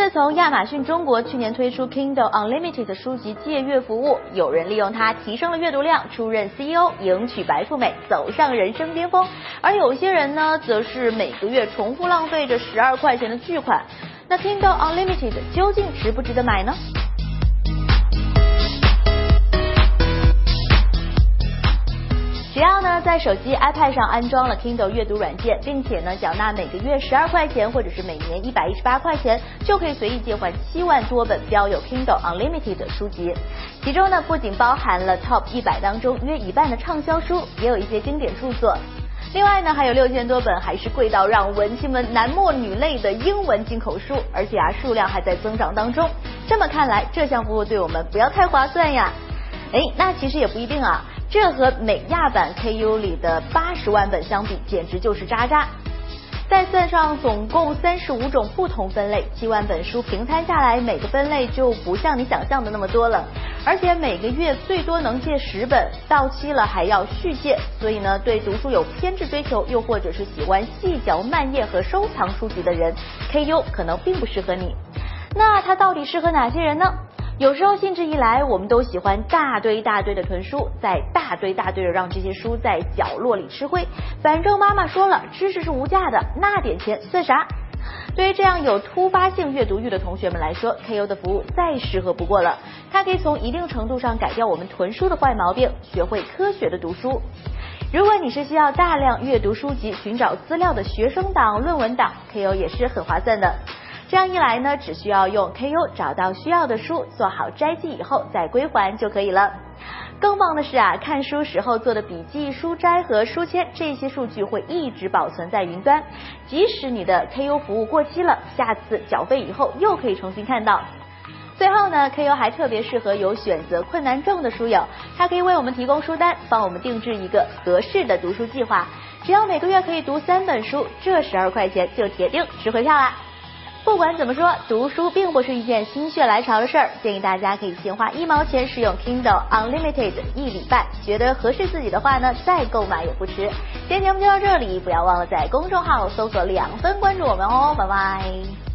自从亚马逊中国去年推出 Kindle Unlimited 书籍借阅服务，有人利用它提升了阅读量，出任 CEO，迎娶白富美，走上人生巅峰；而有些人呢，则是每个月重复浪费着十二块钱的巨款。那 Kindle Unlimited 究竟值不值得买呢？只要呢在手机 iPad 上安装了 Kindle 阅读软件，并且呢缴纳每个月十二块钱或者是每年一百一十八块钱，就可以随意借还七万多本标有 Kindle Unlimited 的书籍。其中呢不仅包含了 Top 一百当中约一半的畅销书，也有一些经典著作。另外呢还有六千多本还是贵到让文青们男默女泪的英文进口书，而且啊数量还在增长当中。这么看来，这项服务对我们不要太划算呀。哎，那其实也不一定啊。这和美亚版 KU 里的八十万本相比，简直就是渣渣。再算上总共三十五种不同分类，七万本书平摊下来，每个分类就不像你想象的那么多了。而且每个月最多能借十本，到期了还要续借。所以呢，对读书有偏执追求，又或者是喜欢细嚼慢咽和收藏书籍的人，KU 可能并不适合你。那它到底适合哪些人呢？有时候兴致一来，我们都喜欢大堆大堆的囤书，再大堆大堆的让这些书在角落里吃灰。反正妈妈说了，知识是无价的，那点钱算啥？对于这样有突发性阅读欲的同学们来说，KU 的服务再适合不过了。它可以从一定程度上改掉我们囤书的坏毛病，学会科学的读书。如果你是需要大量阅读书籍、寻找资料的学生党、论文党，KU 也是很划算的。这样一来呢，只需要用 KU 找到需要的书，做好摘记以后再归还就可以了。更棒的是啊，看书时候做的笔记、书摘和书签，这些数据会一直保存在云端，即使你的 KU 服务过期了，下次缴费以后又可以重新看到。最后呢，KU 还特别适合有选择困难症的书友，它可以为我们提供书单，帮我们定制一个合适的读书计划。只要每个月可以读三本书，这十二块钱就铁定值回票啦。不管怎么说，读书并不是一件心血来潮的事儿。建议大家可以先花一毛钱试用 Kindle Unlimited 一礼拜，觉得合适自己的话呢，再购买也不迟。今天节目就到这里，不要忘了在公众号搜索两分关注我们哦，拜拜。